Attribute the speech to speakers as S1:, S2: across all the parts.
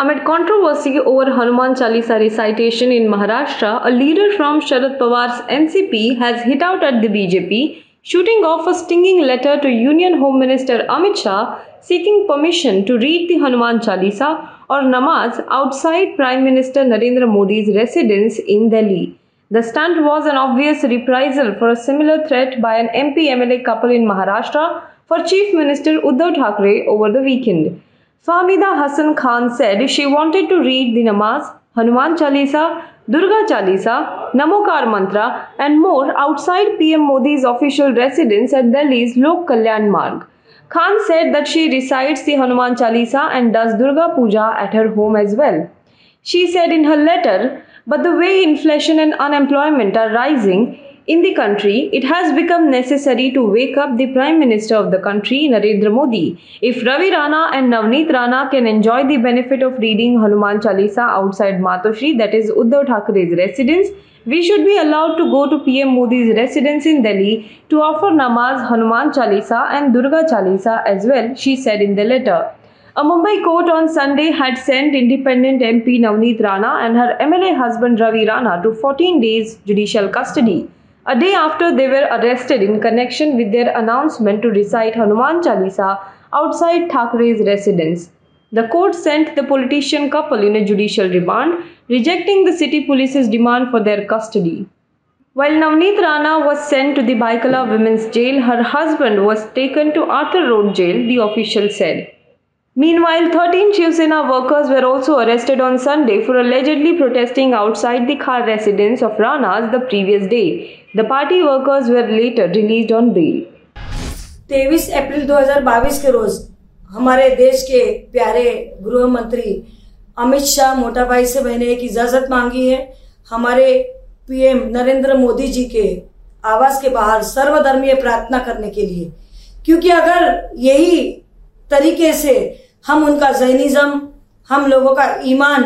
S1: Amid controversy over Hanuman Chalisa recitation in Maharashtra, a leader from Sharad Pawar's NCP has hit out at the BJP, shooting off a stinging letter to Union Home Minister Amit Shah seeking permission to read the Hanuman Chalisa or Namaz outside Prime Minister Narendra Modi's residence in Delhi. The stunt was an obvious reprisal for a similar threat by an MP MLA couple in Maharashtra for Chief Minister Uddhav Thackeray over the weekend. Fahmida Hassan Khan said she wanted to read the Namaz, Hanuman Chalisa, Durga Chalisa, Namokar Mantra, and more outside PM Modi's official residence at Delhi's Lok Kalyan Marg. Khan said that she recites the Hanuman Chalisa and does Durga Puja at her home as well. She said in her letter, but the way inflation and unemployment are rising, in the country, it has become necessary to wake up the Prime Minister of the country, Narendra Modi. If Ravi Rana and Navneet Rana can enjoy the benefit of reading Hanuman Chalisa outside Matoshri, that is Uddhav Thackeray's residence, we should be allowed to go to PM Modi's residence in Delhi to offer namaz, Hanuman Chalisa and Durga Chalisa as well, she said in the letter. A Mumbai court on Sunday had sent independent MP Navneet Rana and her MLA husband Ravi Rana to 14 days judicial custody a day after they were arrested in connection with their announcement to recite Hanuman Chalisa outside Thackeray's residence. The court sent the politician couple in a judicial remand, rejecting the city police's demand for their custody. While Navneet Rana was sent to the Baikala Women's Jail, her husband was taken to Arthur Road Jail, the official said. Meanwhile, 13 Shiv Sena workers were also arrested on Sunday for allegedly protesting outside the car residence of Rana's the previous day. The party workers were later released on bail.
S2: 23 अप्रैल 2022 के रोज हमारे देश के प्यारे गृह मंत्री अमित शाह मोटा भाई से मैंने एक इजाज़त मांगी है हमारे पीएम नरेंद्र मोदी जी के आवास के बाहर सर्वधर्मीय प्रार्थना करने के लिए क्योंकि अगर यही तरीके से हम उनका जैनिज्म, हम लोगों का ईमान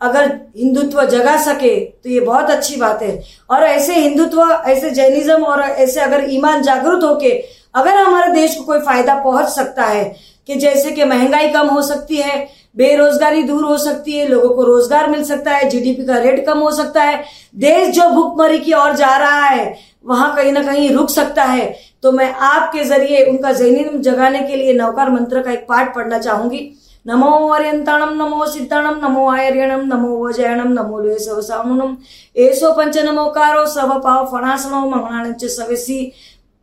S2: अगर हिंदुत्व जगा सके तो ये बहुत अच्छी बात है। और ऐसे हिंदुत्व, ऐसे जैनिज्म और ऐसे अगर ईमान जागरूक होके, अगर हमारे देश को कोई फ़ायदा पहुँच सकता है, कि जैसे कि महँगाई कम हो सकती है, बेरोजगारी दूर हो सकती है, लोगों को रोज़गार मिल सकता है जीडीपी का रेट कम हो सकता है, देश जो भूखमरी की ओर जा रहा है, वहाँ कहीं ना कहीं रुक सकता है। तो मैं आपके ज़रिए उनका जैनिज्म जगाने के लिए नवकार मंत्र का एक पाठ पढ़ना चाहूँगी। नमो अर्यंताणम नमो सिद्धाणम नमो आयर्यणम नमो वजयणम नमो लेसवसामुनम एसो पंच नमोकारो सब पाव फणासनो मंगणाच सवेसी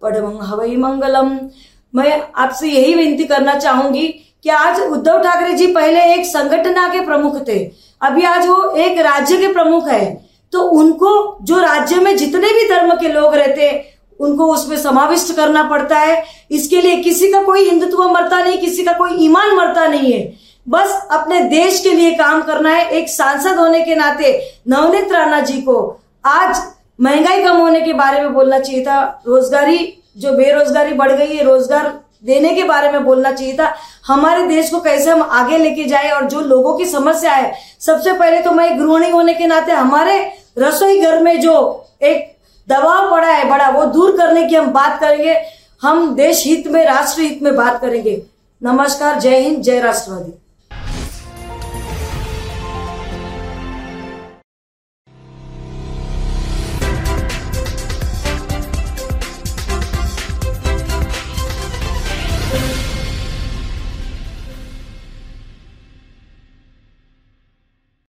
S2: पडमंग हवई मंगलम। मैं आपसे यही विनती करना चाहूँगी कि आज उद्धव ठाकरे जी पहले एक संगठना के प्रमुख थे, अभी आज वो एक राज्य के प्रमुख है। तो उनको, जो राज्य में जितने भी धर्म के लोग रहते उनको उसमें समाविष्ट करना पड़ता है। इसके लिए किसी का कोई हिंदुत्व मरता नहीं, किसी का कोई ईमान मरता नहीं है। बस अपने देश के लिए काम करना है। एक सांसद होने के नाते नवनीत राणा जी को आज महँगाई कम होने के बारे में बोलना चाहिए था। रोजगारी, जो बेरोजगारी बढ़ गई है, रोज़गार देने के बारे में बोलना चाहिए था। हमारे देश को कैसे हम आगे लेके जाए और जो लोगों की समस्या है, सबसे पहले तो मैं गृहिणी होने के नाते हमारे रसोई घर में जो एक दबाव पड़ा है, बड़ा, वो दूर करने की हम बात करेंगे। हम देश हित में, राष्ट्र हित में बात करेंगे। नमस्कार, जय हिंद, जय राष्ट्रवादी।